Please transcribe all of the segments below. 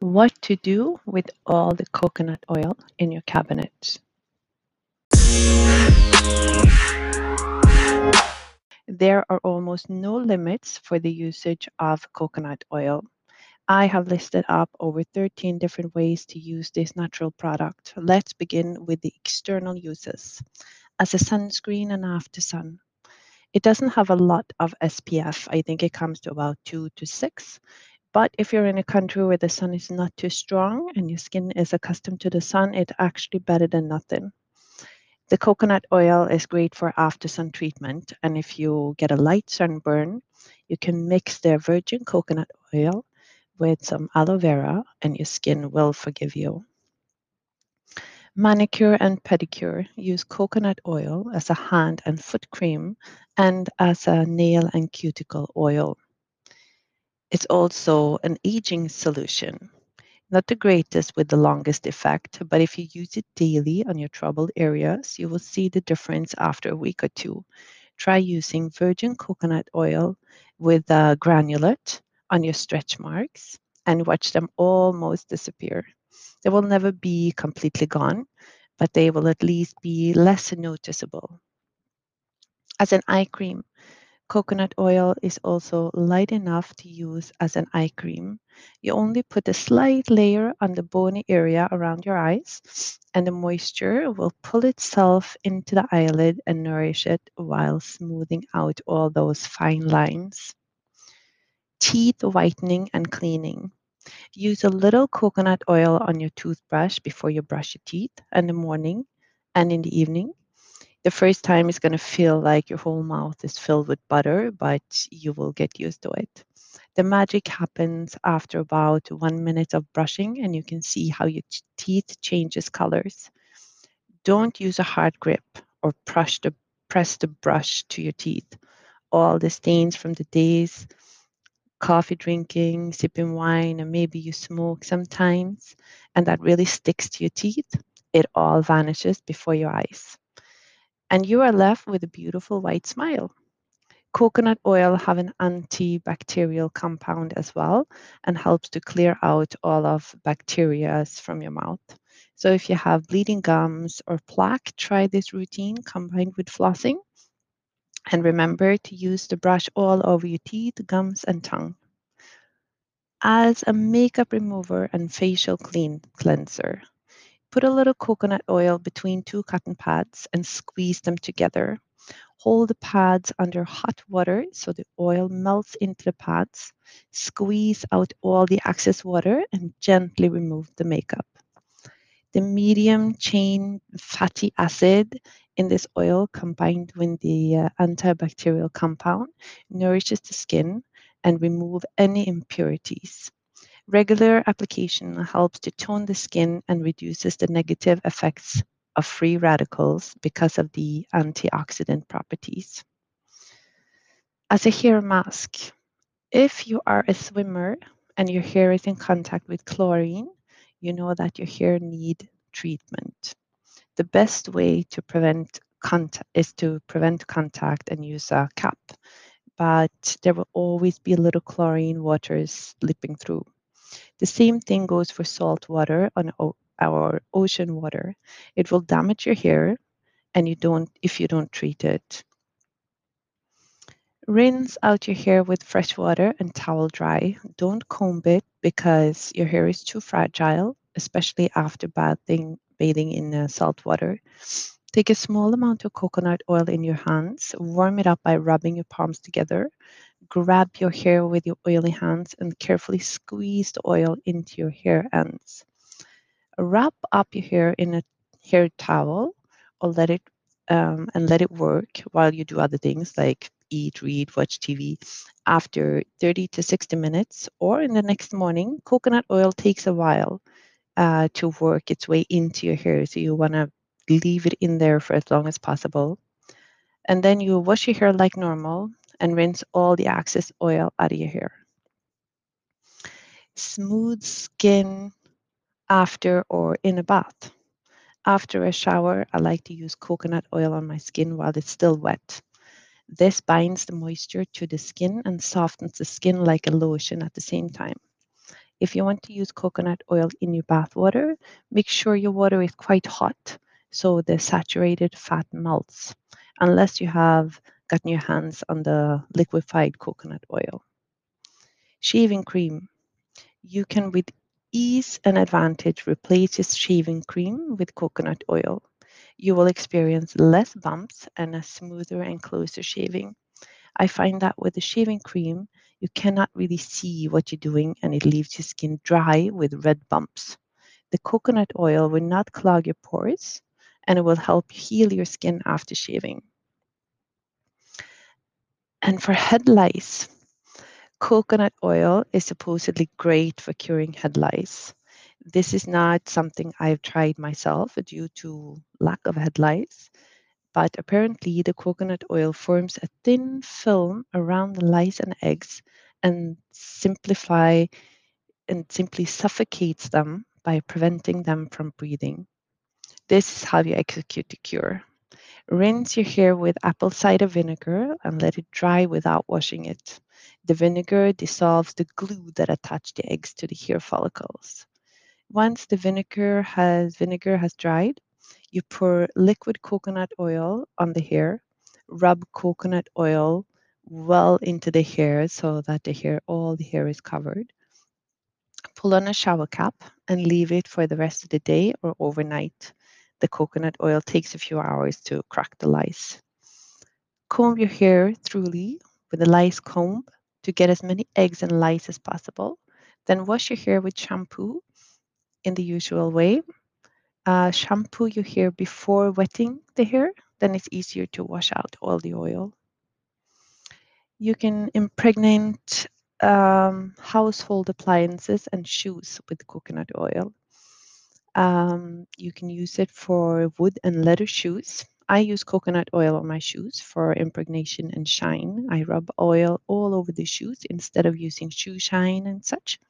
What to do with all the coconut oil in your cabinet. There are almost no limits for the usage of coconut oil. I have listed up over 13 different ways to use this natural product. Let's begin with the external uses. As a sunscreen and after sun. It doesn't have a lot of SPF. I think it comes to about two to six. But if you're in a country where the sun is not too strong and your skin is accustomed to the sun, it's actually better than nothing. The coconut oil is great for after sun treatment. And if you get a light sunburn, you can mix the virgin coconut oil with some aloe vera and your skin will forgive you. Manicure and pedicure use coconut oil as a hand and foot cream and as a nail and cuticle oil. It's also an aging solution. Not the greatest with the longest effect, but if you use it daily on your troubled areas, you will see the difference after a week or two. Try using virgin coconut oil with a granulate on your stretch marks and watch them almost disappear. They will never be completely gone, but they will at least be less noticeable. As an eye cream, Coconut oil is also light enough to use as an eye cream. You only put a slight layer on the bony area around your eyes, and the moisture will pull itself into the eyelid and nourish it while smoothing out all those fine lines. Teeth whitening and cleaning. Use a little coconut oil on your toothbrush before you brush your teeth in the morning and in the evening the first time it's going to feel like your whole mouth is filled with butter, but you will get used to it. The magic happens after about one minute of brushing, and you can see how your teeth changes colors. Don't use a hard grip or press the, press the brush to your teeth. All the stains from the days coffee drinking, sipping wine, and maybe you smoke sometimes, and that really sticks to your teeth, it all vanishes before your eyes and you are left with a beautiful white smile. Coconut oil have an antibacterial compound as well and helps to clear out all of bacteria from your mouth. So if you have bleeding gums or plaque, try this routine combined with flossing. And remember to use the brush all over your teeth, gums, and tongue. As a makeup remover and facial clean cleanser, Put a little coconut oil between two cotton pads and squeeze them together. Hold the pads under hot water so the oil melts into the pads. Squeeze out all the excess water and gently remove the makeup. The medium chain fatty acid in this oil combined with the uh, antibacterial compound nourishes the skin and remove any impurities. Regular application helps to tone the skin and reduces the negative effects of free radicals because of the antioxidant properties. As a hair mask, if you are a swimmer and your hair is in contact with chlorine, you know that your hair need treatment. The best way to prevent contact is to prevent contact and use a cap, but there will always be a little chlorine water slipping through. The same thing goes for salt water on our ocean water. It will damage your hair and you don't if you don't treat it. Rinse out your hair with fresh water and towel dry. Don't comb it because your hair is too fragile, especially after bathing bathing in uh, salt water. Take a small amount of coconut oil in your hands, warm it up by rubbing your palms together, grab your hair with your oily hands and carefully squeeze the oil into your hair ends. Wrap up your hair in a hair towel or let it um, and let it work while you do other things like eat, read, watch TV. After 30 to 60 minutes or in the next morning, coconut oil takes a while uh, to work its way into your hair. So you want to leave it in there for as long as possible. And then you wash your hair like normal and rinse all the excess oil out of your hair. Smooth skin after or in a bath. After a shower, I like to use coconut oil on my skin while it's still wet. This binds the moisture to the skin and softens the skin like a lotion at the same time. If you want to use coconut oil in your bath water, make sure your water is quite hot so the saturated fat melts, unless you have gotten your hands on the liquefied coconut oil. Shaving cream. You can with ease and advantage replace your shaving cream with coconut oil. You will experience less bumps and a smoother and closer shaving. I find that with the shaving cream, you cannot really see what you're doing and it leaves your skin dry with red bumps. The coconut oil will not clog your pores and it will help heal your skin after shaving. And for head lice, coconut oil is supposedly great for curing head lice. This is not something I've tried myself due to lack of head lice, but apparently the coconut oil forms a thin film around the lice and eggs and simplify and simply suffocates them by preventing them from breathing. This is how you execute the cure. Rinse your hair with apple cider vinegar and let it dry without washing it. The vinegar dissolves the glue that attached the eggs to the hair follicles. Once the vinegar has vinegar has dried, you pour liquid coconut oil on the hair, rub coconut oil well into the hair so that the hair all the hair is covered. Pull on a shower cap and leave it for the rest of the day or overnight. The coconut oil takes a few hours to crack the lice. Comb your hair thoroughly with a lice comb to get as many eggs and lice as possible. Then wash your hair with shampoo in the usual way. Uh, shampoo your hair before wetting the hair, then it's easier to wash out all the oil. You can impregnate um, household appliances and shoes with coconut oil. Um, you can use it for wood and leather shoes. I use coconut oil on my shoes for impregnation and shine. I rub oil all over the shoes instead of using shoe shine and such.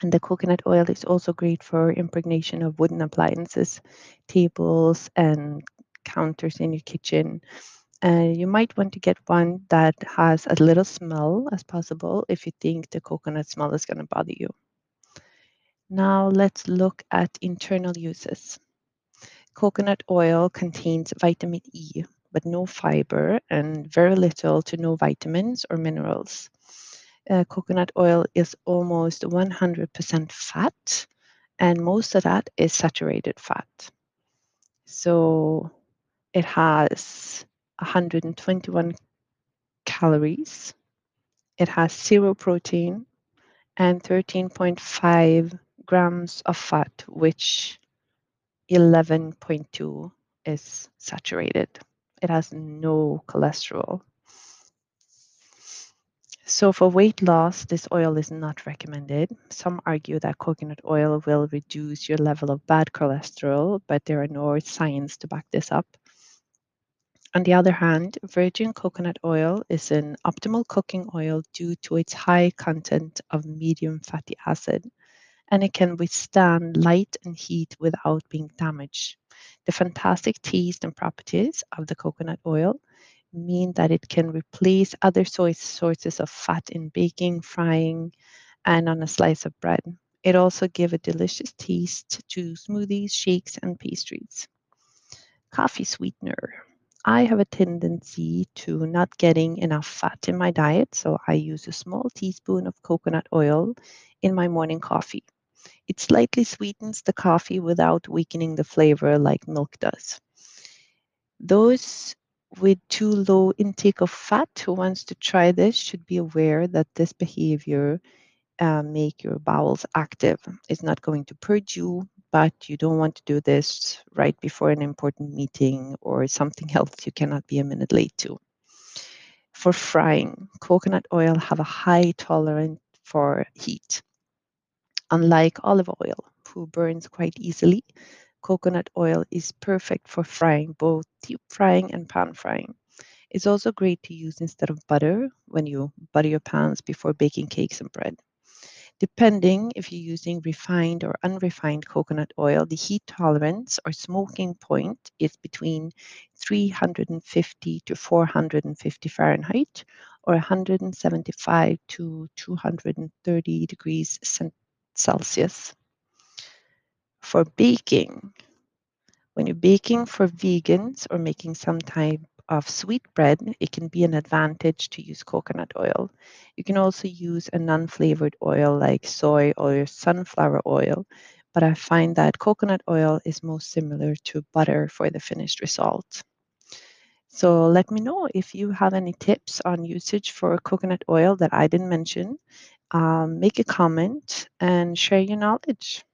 And the coconut oil is also great for impregnation of wooden appliances, tables, and counters in your kitchen. Uh, you might want to get one that has as little smell as possible if you think the coconut smell is going to bother you. Now let's look at internal uses. Coconut oil contains vitamin E, but no fiber and very little to no vitamins or minerals uh, coconut oil is almost 100% fat, and most of that is saturated fat. So it has 121 calories, it has zero protein, and 13.5 grams of fat, which 11.2 is saturated. It has no cholesterol. So for weight loss, this oil is not recommended. Some argue that coconut oil will reduce your level of bad cholesterol, but there are no science to back this up. On the other hand, virgin coconut oil is an optimal cooking oil due to its high content of medium fatty acid, and it can withstand light and heat without being damaged. The fantastic taste and properties of the coconut oil mean that it can replace other sources of fat in baking, frying, and on a slice of bread. It also gives a delicious taste to smoothies, shakes, and pastries. Coffee sweetener. I have a tendency to not getting enough fat in my diet, so I use a small teaspoon of coconut oil in my morning coffee. It slightly sweetens the coffee without weakening the flavor like milk does. Those with too low intake of fat who wants to try this should be aware that this behavior uh, make your bowels active. It's not going to purge you, but you don't want to do this right before an important meeting or something else you cannot be a minute late to. For frying, coconut oil have a high tolerance for heat. Unlike olive oil, who burns quite easily, coconut oil is perfect for frying, both deep frying and pan frying. It's also great to use instead of butter when you butter your pans before baking cakes and bread. Depending if you're using refined or unrefined coconut oil, the heat tolerance or smoking point is between 350 to 450 Fahrenheit or 175 to 230 degrees Celsius. For baking, when you're baking for vegans or making some type of sweet bread, it can be an advantage to use coconut oil. You can also use a non flavored oil like soy or sunflower oil, but I find that coconut oil is most similar to butter for the finished result. So let me know if you have any tips on usage for coconut oil that I didn't mention. Um, make a comment and share your knowledge.